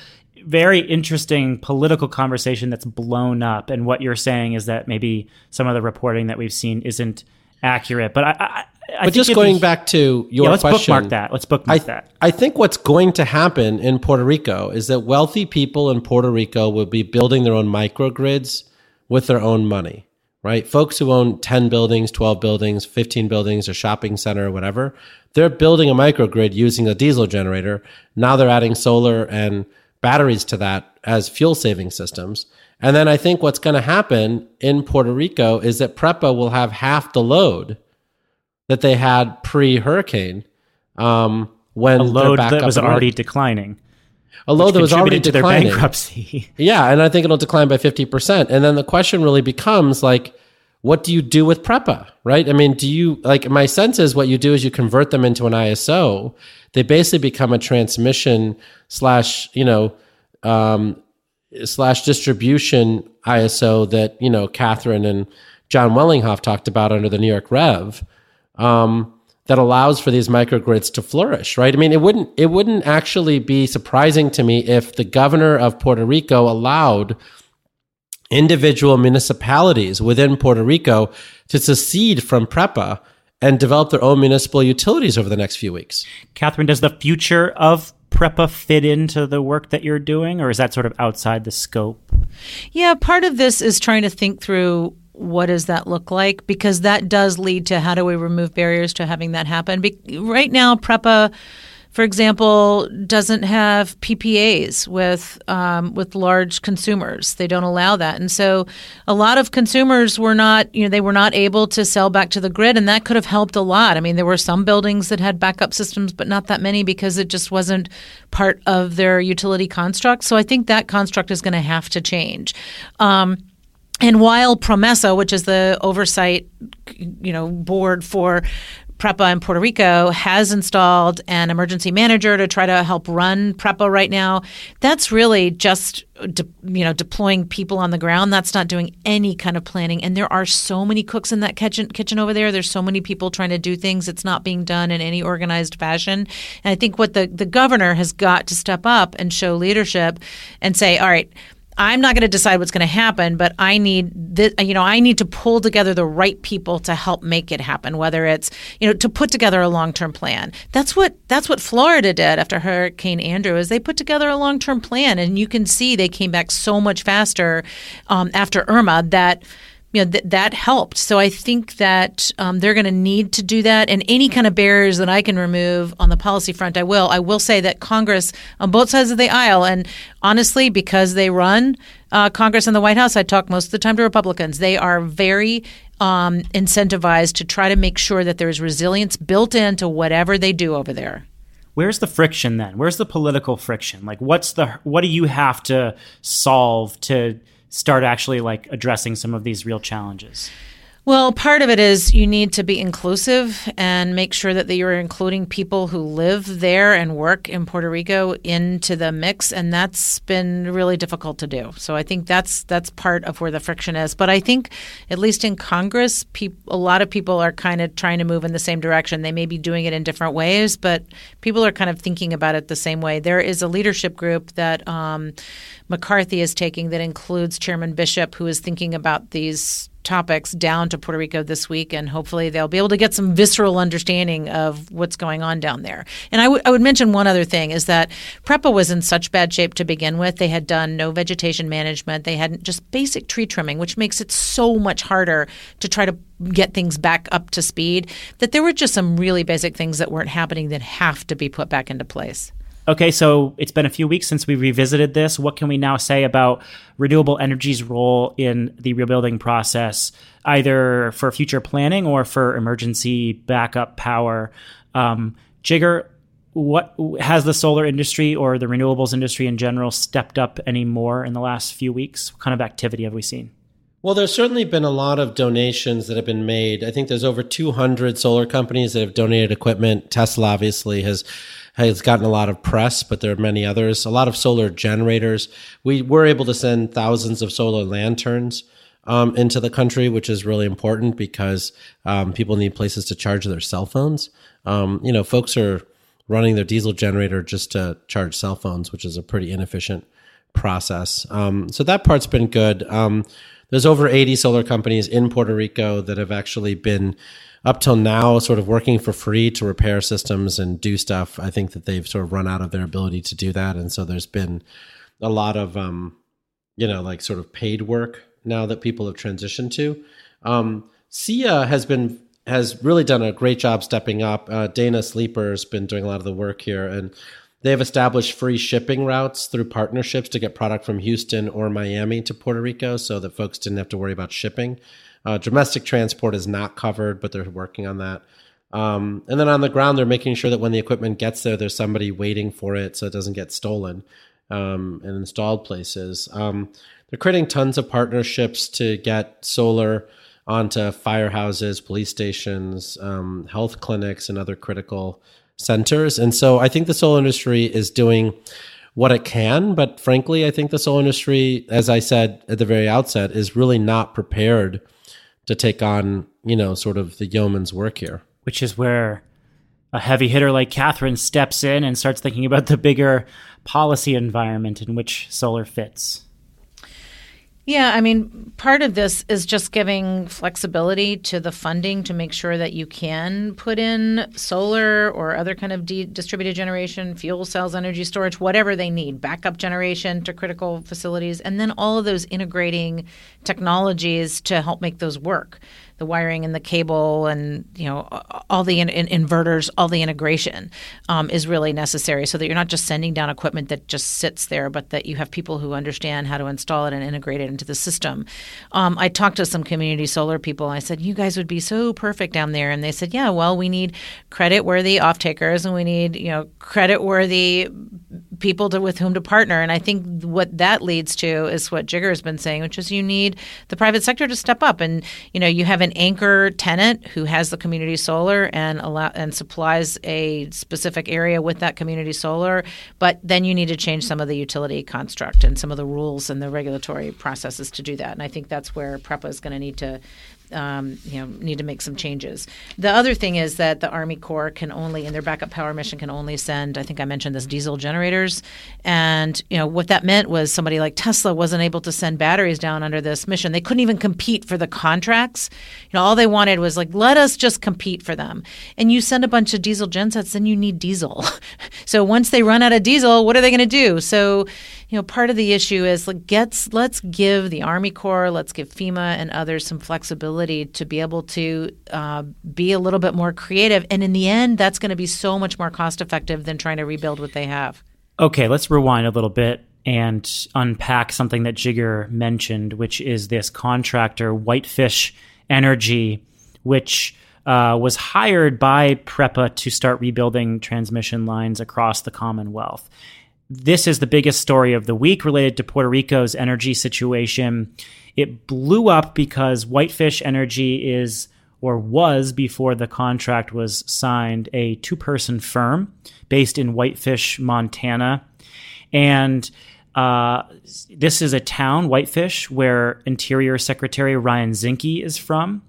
very interesting political conversation that's blown up. And what you're saying is that maybe some of the reporting that we've seen isn't accurate. But I, I, I but just going back to your yeah, let's question, bookmark that. Let's bookmark I, that. I think what's going to happen in Puerto Rico is that wealthy people in Puerto Rico will be building their own microgrids with their own money right? Folks who own 10 buildings, 12 buildings, 15 buildings, a shopping center, or whatever, they're building a microgrid using a diesel generator. Now they're adding solar and batteries to that as fuel saving systems. And then I think what's going to happen in Puerto Rico is that PREPA will have half the load that they had pre hurricane. Um, when a load that was already declining a load that was already to declining. their bankruptcy. [laughs] yeah, and I think it'll decline by 50%. And then the question really becomes like what do you do with PREPA, right? I mean, do you like my sense is what you do is you convert them into an ISO. They basically become a transmission slash, you know, um, slash distribution ISO that, you know, Katherine and Jon Wellinghoff talked about under the New York Rev. Um, that allows for these microgrids to flourish, right? I mean, it wouldn't it wouldn't actually be surprising to me if the governor of Puerto Rico allowed individual municipalities within Puerto Rico to secede from PREPA and develop their own municipal utilities over the next few weeks. Katherine, does the future of PREPA fit into the work that you're doing, or is that sort of outside the scope? Yeah, part of this is trying to think through what does that look like? Because that does lead to how do we remove barriers to having that happen? Be- right now, PREPA, for example, doesn't have PPAs with um, with large consumers. They don't allow that, and so a lot of consumers were not, you know, they were not able to sell back to the grid, and that could have helped a lot. I mean, there were some buildings that had backup systems, but not that many because it just wasn't part of their utility construct. So I think that construct is going to have to change. Um, and while Promesa, which is the oversight, you know, board for PREPA in Puerto Rico has installed an emergency manager to try to help run PREPA right now. That's really just de- you know deploying people on the ground. That's not doing any kind of planning. And there are so many cooks in that kitchen kitchen over there. There's so many people trying to do things. It's not being done in any organized fashion. And I think what the the governor has got to step up and show leadership and say, all right I'm not going to decide what's going to happen, but I need you know, I need to pull together the right people to help make it happen, whether it's, you know, to put together a long-term plan. That's what that's what Florida did after Hurricane Andrew is they put together a long-term plan and you can see they came back so much faster um, after Irma that you know th- that helped. So I think that um, they're going to need to do that, and any kind of barriers that I can remove on the policy front, I will. I will say that Congress on both sides of the aisle, and honestly, because they run uh, Congress and the White House, I talk most of the time to Republicans. They are very um, incentivized to try to make sure that there's resilience built into whatever they do over there. Where's the friction then? Where's the political friction? Like, what's the what do you have to solve to start actually like addressing some of these real challenges? Well, part of it is you need to be inclusive and make sure that you're including people who live there and work in Puerto Rico into the mix, and that's been really difficult to do. So I think that's that's part of where the friction is. But I think, at least in Congress, a lot of people are kind of trying to move in the same direction. They may be doing it in different ways, but people are kind of thinking about it the same way. There is a leadership group that um, McCarthy is taking that includes Chairman Bishop, who is thinking about these topics down to Puerto Rico this week, and hopefully they'll be able to get some visceral understanding of what's going on down there. And I, w- I would mention one other thing is that PREPA was in such bad shape to begin with. They had done no vegetation management, they had just basic tree trimming, which makes it so much harder to try to get things back up to speed. That there were just some really basic things that weren't happening that have to be put back into place. Okay, so it's been a few weeks since we revisited this. What can we now say about renewable energy's role in the rebuilding process, either for future planning or for emergency backup power? Um, Jigar, what has the solar industry or the renewables industry in general stepped up any more in the last few weeks? What kind of activity have we seen? Well, there's certainly been a lot of donations that have been made. I think there's over 200 solar companies that have donated equipment. Tesla obviously has has gotten a lot of press, but there are many others. A lot of solar generators. We were able to send thousands of solar lanterns um, into the country, which is really important because um, people need places to charge their cell phones. Um, you know, folks are running their diesel generator just to charge cell phones, which is a pretty inefficient process. Um, so that part's been good. Um, there's over 80 solar companies in Puerto Rico that have actually been up till now sort of working for free to repair systems and do stuff. I think that they've sort of run out of their ability to do that. And so there's been a lot of, um, you know, like sort of paid work now that people have transitioned to. Um, SEIA has been has really done a great job stepping up. Uh, Dana Sleeper has been doing a lot of the work here, and they've established free shipping routes through partnerships to get product from Houston or Miami to Puerto Rico, so that folks didn't have to worry about shipping. Uh, domestic transport is not covered, but they're working on that. Um, and then on the ground, they're making sure that when the equipment gets there, there's somebody waiting for it so it doesn't get stolen um, in installed places. Um, they're creating tons of partnerships to get solar onto firehouses, police stations, um, health clinics, and other critical centers. And so I think the solar industry is doing what it can. But frankly, I think the solar industry, as I said at the very outset, is really not prepared to take on, you know, sort of the yeoman's work here. Which is where a heavy hitter like Katherine steps in and starts thinking about the bigger policy environment in which solar fits. Yeah, I mean, part of this is just giving flexibility to the funding to make sure that you can put in solar or other kind of de- distributed generation, fuel cells, energy storage, whatever they need, backup generation to critical facilities, and then all of those integrating technologies to help make those work the wiring and the cable and you know all the in- in- inverters, all the integration um, is really necessary, so that you're not just sending down equipment that just sits there, but that you have people who understand how to install it and integrate it into the system. Um, I talked to some community solar people. I said, "You guys would be so perfect down there," and they said, "Yeah, well, we need credit-worthy off takers, and we need you know credit-worthy people to, with whom to partner." And I think what that leads to is what Jigar has been saying, which is you need the private sector to step up, and you know you have an an anchor tenant who has the community solar and allow and supplies a specific area with that community solar, but then you need to change some of the utility construct and some of the rules and the regulatory processes to do that. And I think that's where PREPA is going to need to um, you know need to make some changes. The other thing is that the Army Corps can only in their backup power mission can only send I think I mentioned this diesel generators, and you know what that meant was somebody like Tesla wasn't able to send batteries down under this mission. They couldn't even compete for the contracts. You know all they wanted was like let us just compete for them. And you send a bunch of diesel gensets, then you need diesel. [laughs] so once they run out of diesel, what are they going to do? So you know, part of the issue is like gets let's give the Army Corps, let's give FEMA and others some flexibility to be able to uh, be a little bit more creative, and in the end, that's going to be so much more cost effective than trying to rebuild what they have. Okay, let's rewind a little bit and unpack something that Jigar mentioned, which is this contractor, Whitefish Energy, which uh, was hired by PREPA to start rebuilding transmission lines across the Commonwealth this is the biggest story of the week related to Puerto Rico's energy situation. It blew up because Whitefish Energy is or was before the contract was signed a two person firm based in Whitefish, Montana. And uh, this is a town, Whitefish, where Interior Secretary Ryan Zinke is from.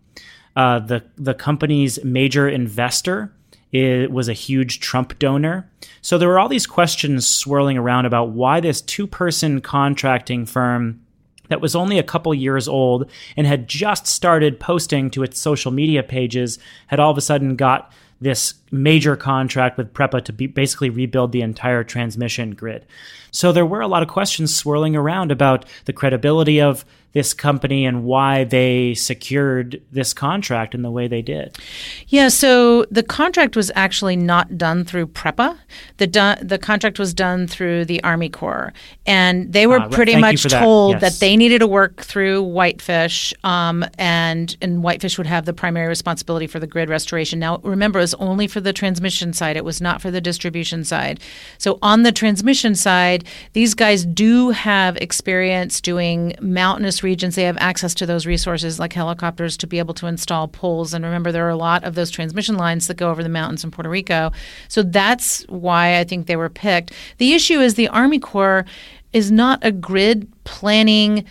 Uh, the the company's major investor it was a huge Trump donor. So there were all these questions swirling around about why this two person contracting firm that was only a couple years old and had just started posting to its social media pages had all of a sudden got this major contract with PREPA to be basically rebuild the entire transmission grid. So there were a lot of questions swirling around about the credibility of this company and why they secured this contract in the way they did. Yeah, so the contract was actually not done through PREPA. The do- the contract was done through the Army Corps, and they were uh, pretty much told that. Yes. that. they needed to work through Whitefish, um, and and Whitefish would have the primary responsibility for the grid restoration. Now, remember, it was only for the transmission side; it was not for the distribution side. So on the transmission side, these guys do have experience doing mountainous regions, they have access to those resources like helicopters to be able to install poles. And remember, there are a lot of those transmission lines that go over the mountains in Puerto Rico. So that's why I think they were picked. The issue is the Army Corps is not a grid planning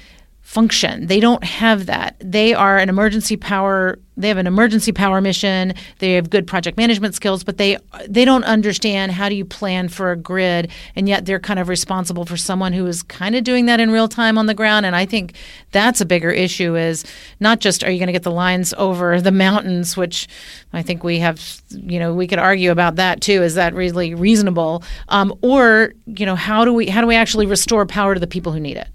function. They don't have that. They are an emergency power they have an emergency power mission. They have good project management skills, but they they don't understand how do you plan for a grid and yet they're kind of responsible for someone who is kind of doing that in real time on the ground and I think that's a bigger issue is not just are you going to get the lines over the mountains which I think we have you know we could argue about that too is that really reasonable um, or you know how do we how do we actually restore power to the people who need it?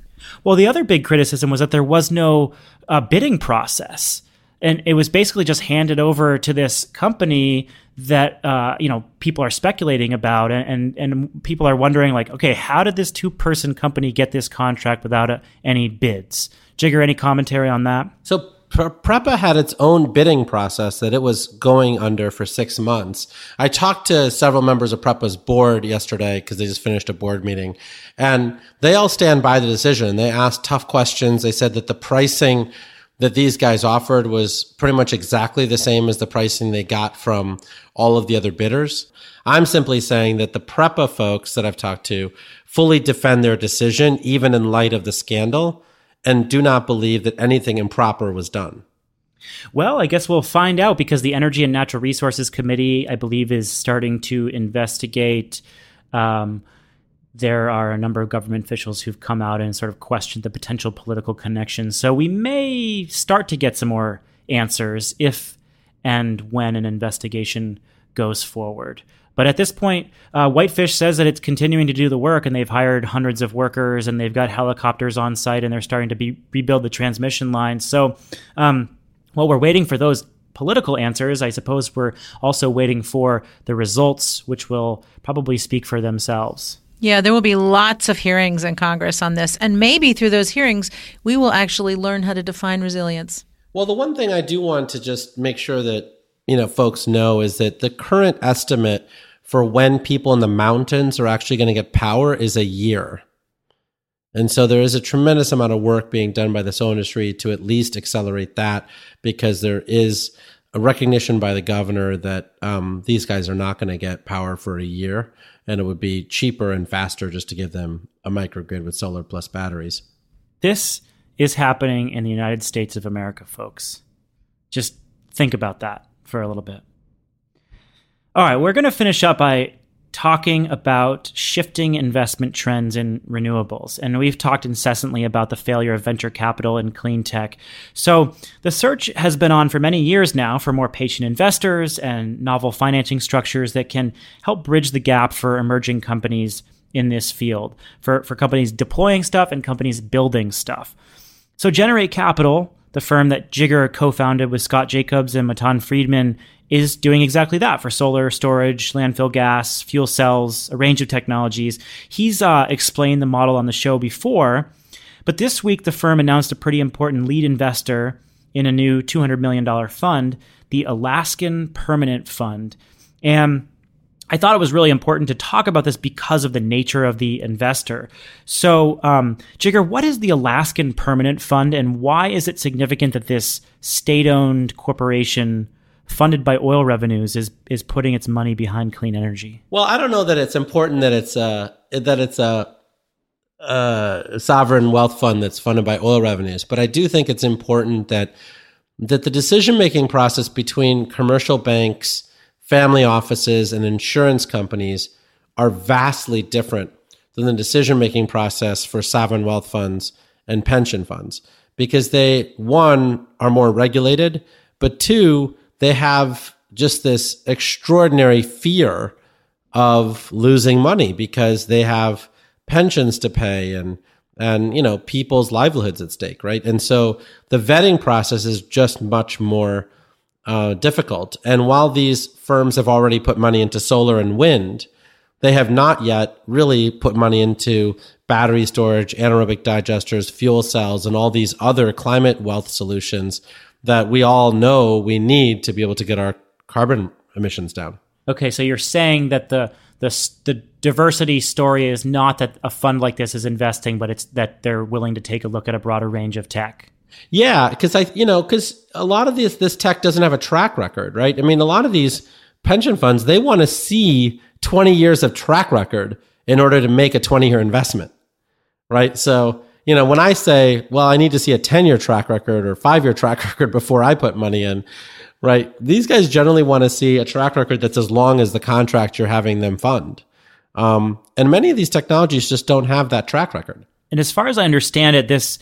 Well, the other big criticism was that there was no uh, bidding process, and it was basically just handed over to this company that uh, you know people are speculating about, and, and, and people are wondering like, okay, how did this two person company get this contract without uh, any bids? Jigar, any commentary on that? So PREPA had its own bidding process that it was going under for six months. I talked to several members of PREPA's board yesterday because they just finished a board meeting and they all stand by the decision. They asked tough questions. They said that the pricing that these guys offered was pretty much exactly the same as the pricing they got from all of the other bidders. I'm simply saying that the PREPA folks that I've talked to fully defend their decision, even in light of the scandal and do not believe that anything improper was done. Well, I guess we'll find out because the Energy and Natural Resources Committee, I believe, is starting to investigate. Um, there are a number of government officials who've come out and sort of questioned the potential political connections. So we may start to get some more answers if and when an investigation goes forward. But at this point, uh, Whitefish says that it's continuing to do the work, and they've hired hundreds of workers, and they've got helicopters on site, and they're starting to be, rebuild the transmission lines. So, um, while we're waiting for those political answers, I suppose we're also waiting for the results, which will probably speak for themselves. Yeah, there will be lots of hearings in Congress on this. And maybe through those hearings, we will actually learn how to define resilience. Well, the one thing I do want to just make sure that you know folks know is that the current estimate for when people in the mountains are actually going to get power is a year. And so there is a tremendous amount of work being done by this industry to at least accelerate that because there is a recognition by the governor that um, these guys are not going to get power for a year and it would be cheaper and faster just to give them a microgrid with solar plus batteries. This is happening in the United States of America, folks. Just think about that for a little bit. All right, we're going to finish up by talking about shifting investment trends in renewables. And we've talked incessantly about the failure of venture capital in clean tech. So the search has been on for many years now for more patient investors and novel financing structures that can help bridge the gap for emerging companies in this field, for, for companies deploying stuff and companies building stuff. So Generate Capital, the firm that Jigar co-founded with Scott Jacobs and Matan Friedman, is doing exactly that for solar storage, landfill gas, fuel cells, a range of technologies. He's uh, explained the model on the show before, but this week the firm announced a pretty important lead investor in a new $200 million fund, the Alaskan Permanent Fund. And I thought it was really important to talk about this because of the nature of the investor. So, um, Jigar, what is the Alaskan Permanent Fund and why is it significant that this state owned corporation funded by oil revenues is, is putting its money behind clean energy? Well, I don't know that it's important that it's a, that it's a, a sovereign wealth fund that's funded by oil revenues, but I do think it's important that that the decision making process between commercial banks family offices and insurance companies are vastly different than the decision making process for sovereign wealth funds and pension funds because they, one, are more regulated, but two, they have just this extraordinary fear of losing money because they have pensions to pay and and you know people's livelihoods at stake right and so the vetting process is just much more uh, difficult. And while these firms have already put money into solar and wind, they have not yet really put money into battery storage, anaerobic digesters, fuel cells, and all these other climate wealth solutions that we all know we need to be able to get our carbon emissions down. Okay, so you're saying that the the the diversity story is not that a fund like this is investing, but it's that they're willing to take a look at a broader range of tech. Yeah, because I, you know, because a lot of this this tech doesn't have a track record, right? I mean, a lot of these pension funds they want to see twenty years of track record in order to make a twenty year investment, right? So, you know, when I say, well, I need to see a ten year track record or five year track [laughs] record before I put money in, right? These guys generally want to see a track record that's as long as the contract you're having them fund. Um, and many of these technologies just don't have that track record. And as far as I understand it, this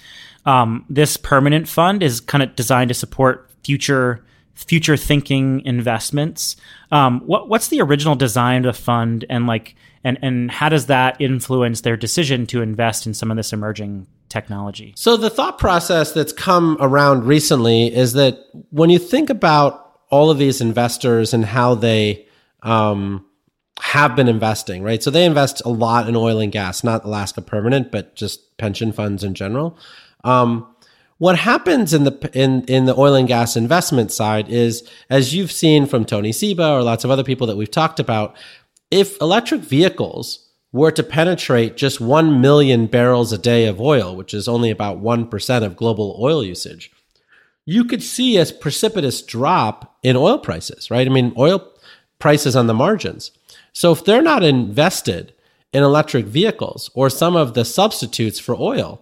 um, this permanent fund is kind of designed to support future future thinking investments. Um, what what's the original design of the fund, and like, and and how does that influence their decision to invest in some of this emerging technology? So the thought process that's come around recently is that when you think about all of these investors and how they um, have been investing, right? So they invest a lot in oil and gas, not Alaska Permanent, but just pension funds in general. Um, what happens in the in in the oil and gas investment side is, as you've seen from Tony Seba or lots of other people that we've talked about, if electric vehicles were to penetrate just 1 million barrels a day of oil, which is only about 1% of global oil usage, you could see a precipitous drop in oil prices, right? I mean, oil prices on the margins. So if they're not invested in electric vehicles or some of the substitutes for oil,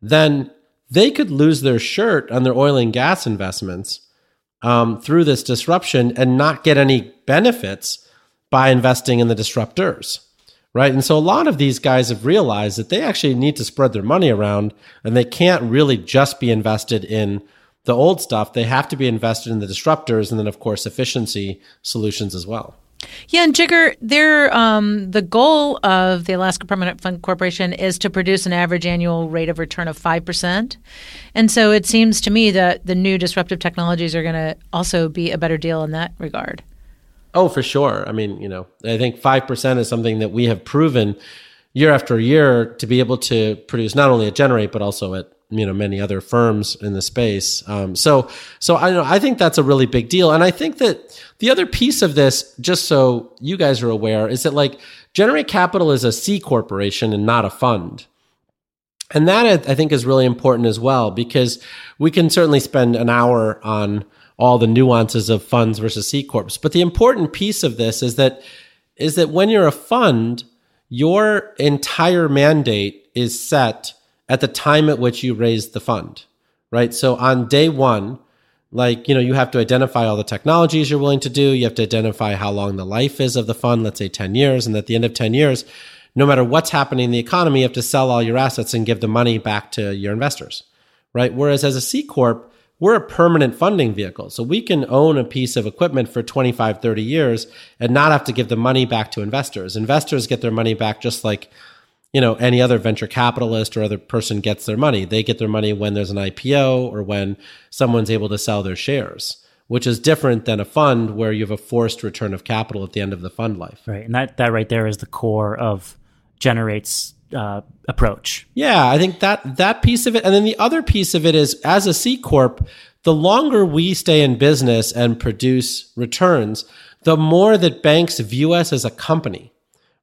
then they could lose their shirt on their oil and gas investments um, through this disruption and not get any benefits by investing in the disruptors right? And so a lot of these guys have realized that they actually need to spread their money around and they can't really just be invested in the old stuff. They have to be invested in the disruptors and then of course efficiency solutions as well yeah, and Jigar, their um, the goal of the Alaska Permanent Fund Corporation is to produce an average annual rate of return of five percent, and so it seems to me that the new disruptive technologies are going to also be a better deal in that regard. Oh, for sure. I mean, you know, I think five percent is something that we have proven year after year to be able to produce not only at Generate but also at you know many other firms in the space. Um, so so I know I think that's a really big deal, and I think that the other piece of this, just so you guys are aware, is that like Generate Capital is a C corporation and not a fund. And that I think is really important as well because we can certainly spend an hour on all the nuances of funds versus C corps. But the important piece of this is that is that when you're a fund, your entire mandate is set at the time at which you raise the fund, right? So on day one, like, you know, you have to identify all the technologies you're willing to do. You have to identify how long the life is of the fund, let's say 10 years. And at the end of 10 years, no matter what's happening in the economy, you have to sell all your assets and give the money back to your investors, right? Whereas as a C Corp, we're a permanent funding vehicle. So we can own a piece of equipment for 25, 30 years and not have to give the money back to investors. Investors get their money back just like you know any other venture capitalist or other person gets their money. They get their money when there's an ipo or when someone's able to sell their shares which is different than a fund where you have a forced return of capital at the end of the fund life. Right. And that that right there is the core of generates uh, approach. Yeah i think that that piece of it. And then the other piece of it is as a c corp the longer we stay in business and produce returns the more that banks view us as a company,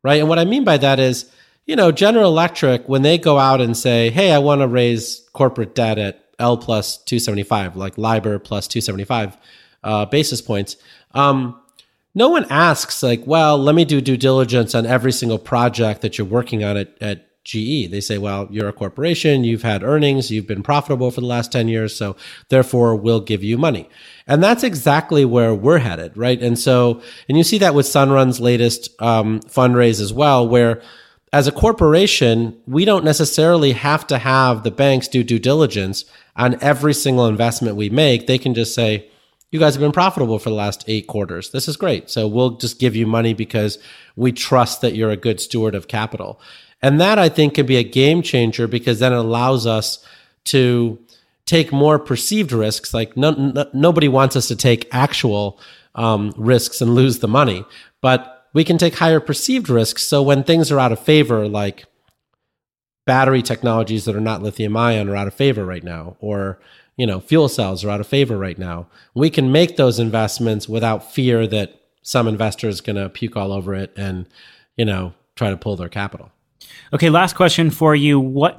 right? And what I mean by that is, you know, General Electric, when they go out and say, hey, I want to raise corporate debt at L plus 275, like LIBOR plus 275 uh, basis points, um, no one asks, like, well, let me do due diligence on every single project that you're working on at, at GE. They say, well, you're a corporation, you've had earnings, you've been profitable for the last 10 years, so therefore we'll give you money. And that's exactly where we're headed, right? And so, and you see that with Sunrun's latest um, fundraise as well, where as a corporation, we don't necessarily have to have the banks do due diligence on every single investment we make. They can just say, you guys have been profitable for the last eight quarters. This is great. So we'll just give you money because we trust that you're a good steward of capital. And that I think can be a game changer because then it allows us to take more perceived risks. Like no, no, nobody wants us to take actual um, risks and lose the money, but we can take higher perceived risks. So when things are out of favor, like battery technologies that are not lithium ion are out of favor right now, or you know fuel cells are out of favor right now, we can make those investments without fear that some investor is going to puke all over it and you know try to pull their capital. Okay, last question for you. What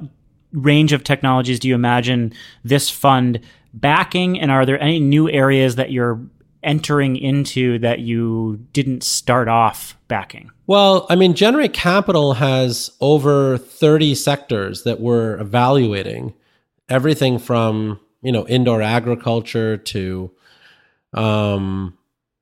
range of technologies do you imagine this fund backing? And are there any new areas that you're entering into that you didn't start off backing? Well, I mean, Generate Capital has over 30 sectors that we're evaluating. Everything from, you know, indoor agriculture to, um,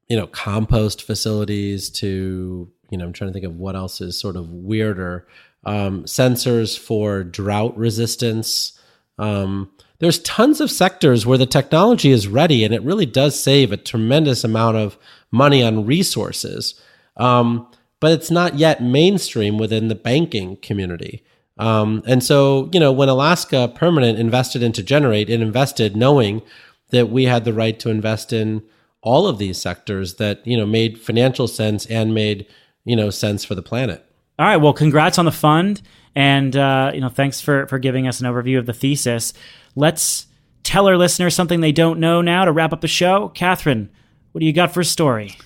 you know, compost facilities to, you know, I'm trying to think of what else is sort of weirder um, sensors for drought resistance. Um, there's tons of sectors where the technology is ready and it really does save a tremendous amount of money on resources. Um, but it's not yet mainstream within the banking community. Um, and so, you know, when Alaska Permanent invested into Generate, it invested knowing that we had the right to invest in all of these sectors that, you know, made financial sense and made, you know, sense for the planet. All right. Well, congrats on the fund, and uh, you know, thanks for for giving us an overview of the thesis. Let's tell our listeners something they don't know now to wrap up the show. Katherine, what do you got for a story?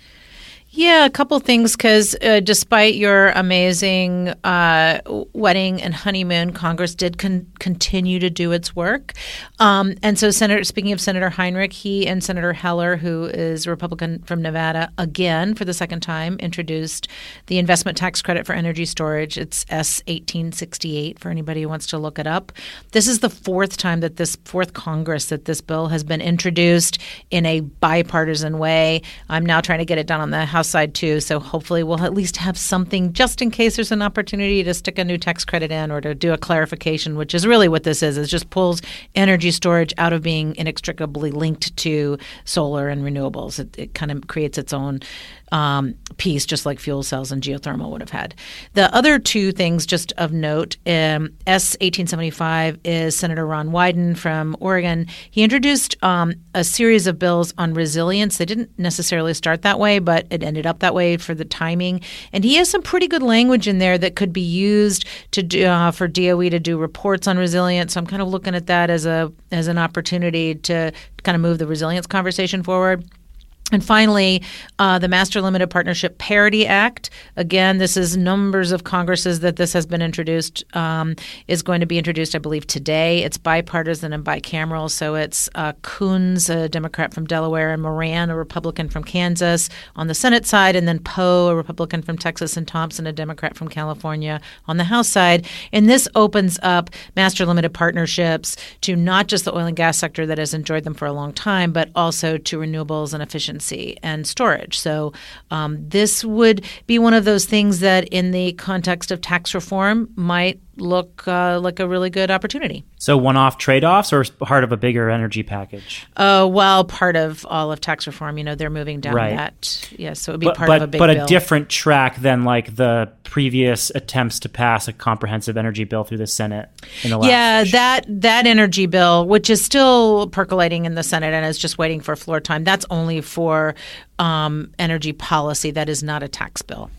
Yeah, a couple things because uh, despite your amazing uh, wedding and honeymoon, Congress did con- continue to do its work. Um, and so, Senator, speaking of Senator Heinrich, he and Senator Heller, who is a Republican from Nevada, again for the second time, introduced the investment tax credit for energy storage. It's S eighteen sixty eight for anybody who wants to look it up. This is the fourth time that this fourth Congress that this bill has been introduced in a bipartisan way. I'm now trying to get it done on the House House side too. So hopefully we'll at least have something just in case there's an opportunity to stick a new tax credit in or to do a clarification, which is really what this is. It just pulls energy storage out of being inextricably linked to solar and renewables. It, it kind of creates its own um, piece, just like fuel cells and geothermal would have had. The other two things, just of note, um, S 1875 is Senator Ron Wyden from Oregon. He introduced um, a series of bills on resilience. They didn't necessarily start that way, but it ended up that way for the timing. And he has some pretty good language in there that could be used to do, uh, for DOE to do reports on resilience. So I'm kind of looking at that as a as an opportunity to kind of move the resilience conversation forward. And finally, uh, the Master Limited Partnership Parity Act. Again, this is numbers of Congresses that this has been introduced, um, is going to be introduced, I believe, today. It's bipartisan and bicameral. So it's uh, Coons, a Democrat from Delaware, and Moran, a Republican from Kansas, on the Senate side, and then Poe, a Republican from Texas, and Thompson, a Democrat from California, on the House side. And this opens up Master Limited Partnerships to not just the oil and gas sector that has enjoyed them for a long time, but also to renewables and efficient and storage. So um, this would be one of those things that, in the context of tax reform, might look uh, like a really good opportunity. So, one off trade offs or part of a bigger energy package? Uh, well, part of all of tax reform. You know, they're moving down right. that. Yeah, so it would be but, part but, of a big But bill. a different track than like the previous attempts to pass a comprehensive energy bill through the Senate in the last Yeah, session. that, that energy bill, which is still percolating in the Senate and is just waiting for floor time, that's only for um, energy policy. That is not a tax bill.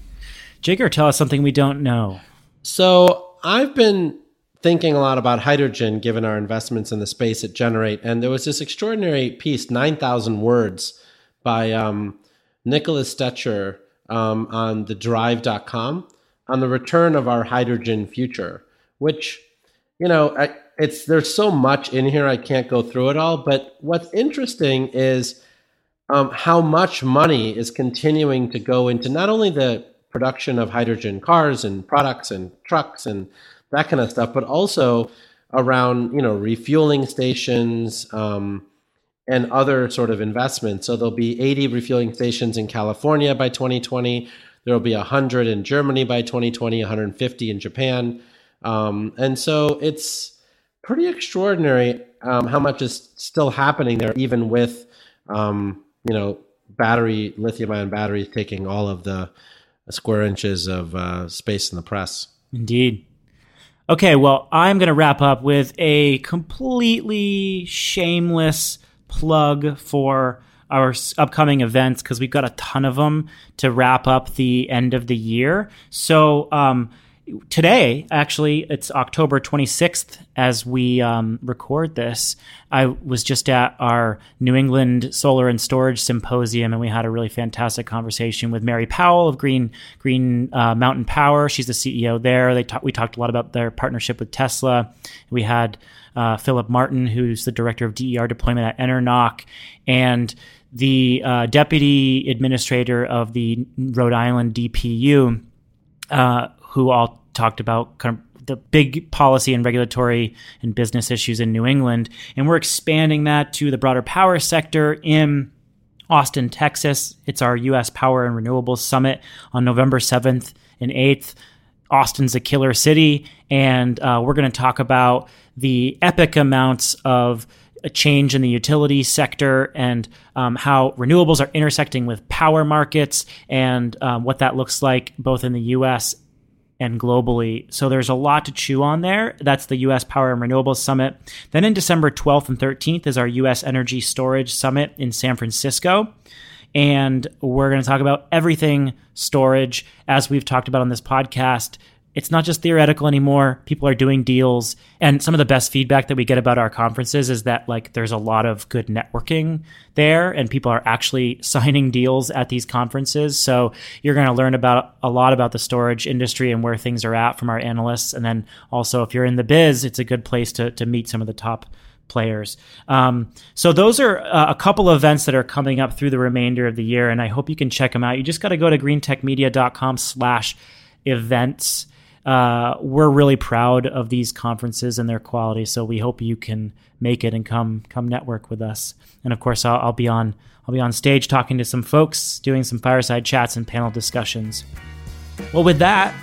Jigar, tell us something we don't know. So, I've been thinking a lot about hydrogen given our investments in the space at Generate. And there was this extraordinary piece, 9,000 words, by um, Nicholas Stetcher um, on the drive.com on the return of our hydrogen future, which, you know, I, it's there's so much in here I can't go through it all. But what's interesting is um, how much money is continuing to go into not only the production of hydrogen cars and products and trucks and that kind of stuff, but also around you know refueling stations um, and other sort of investments. So there'll be 80 refueling stations in California by 2020. There will be 100 in Germany by 2020, 150 in Japan, um, and so it's pretty extraordinary um, how much is still happening there, even with um, you know battery lithium-ion batteries taking all of the square inches of uh, space in the press. Indeed. Okay, well, I'm going to wrap up with a completely shameless plug for our upcoming events because we've got a ton of them to wrap up the end of the year. So, um, today, actually, it's October 26th as we um, record this. I was just at our New England Solar and Storage Symposium, and we had a really fantastic conversation with Mary Powell of Green Green uh, Mountain Power. She's the CEO there. They ta- we talked a lot about their partnership with Tesla. We had uh, Philip Martin, who's the director of DER deployment at EnerNOC, and the uh, deputy administrator of the Rhode Island DPU. Uh, who all talked about kind of the big policy and regulatory and business issues in New England. And we're expanding that to the broader power sector in Austin, Texas. It's our U.S. Power and Renewables Summit on November 7th and 8th. Austin's a killer city, and uh, we're going to talk about the epic amounts of a change in the utility sector and um, how renewables are intersecting with power markets and um, what that looks like both in the US and globally. So there's a lot to chew on there. That's the US Power and Renewables Summit. Then in December 12th and 13th is our US Energy Storage Summit in San Francisco. And we're going to talk about everything storage. As we've talked about on this podcast, it's not just theoretical anymore. People are doing deals. And some of the best feedback that we get about our conferences is that like there's a lot of good networking there and people are actually [laughs] signing deals at these conferences. So you're going to learn about a lot about the storage industry and where things are at from our analysts. And then also if you're in the biz, it's a good place to, to meet some of the top players. Um, so those are uh, a couple of events that are coming up through the remainder of the year. And I hope you can check them out. You just got to go to greentechmedia.com slash events uh, we're really proud of these conferences and their quality. So we hope you can make it and come come network with us. And of course, I'll, I'll be on I'll be on stage talking to some folks, doing some fireside chats and panel discussions. Well, with that,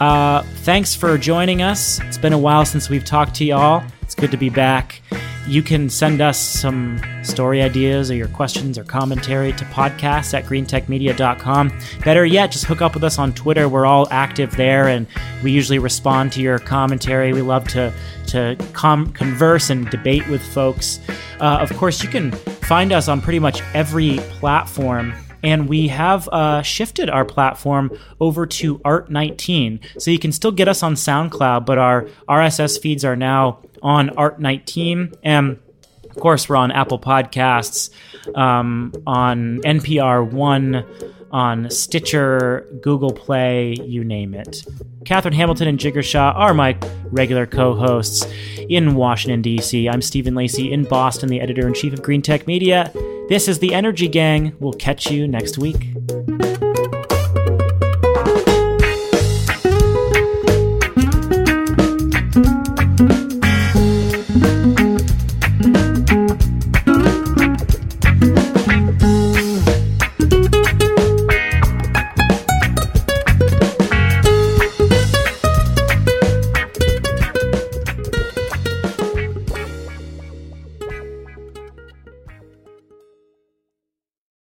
uh, thanks for joining us. It's been a while since we've talked to y'all. It's good to be back you can send us some story ideas or your questions or commentary to podcasts at greentechmedia.com. Better yet, just hook up with us on Twitter. We're all active there and we usually respond to your commentary. We love to, to com- converse and debate with folks. Uh, of course, you can find us on pretty much every platform and we have uh, shifted our platform over to Art19. So you can still get us on SoundCloud, but our RSS feeds are now on Art19. And of course, we're on Apple Podcasts, um, on NPR One, on Stitcher, Google Play, you name it. Katherine Hamilton and Jigar Shah are my regular co hosts in Washington, D.C. I'm Stephen Lacey in Boston, the editor in chief of Green Tech Media. This is the Energy Gang. We'll catch you next week.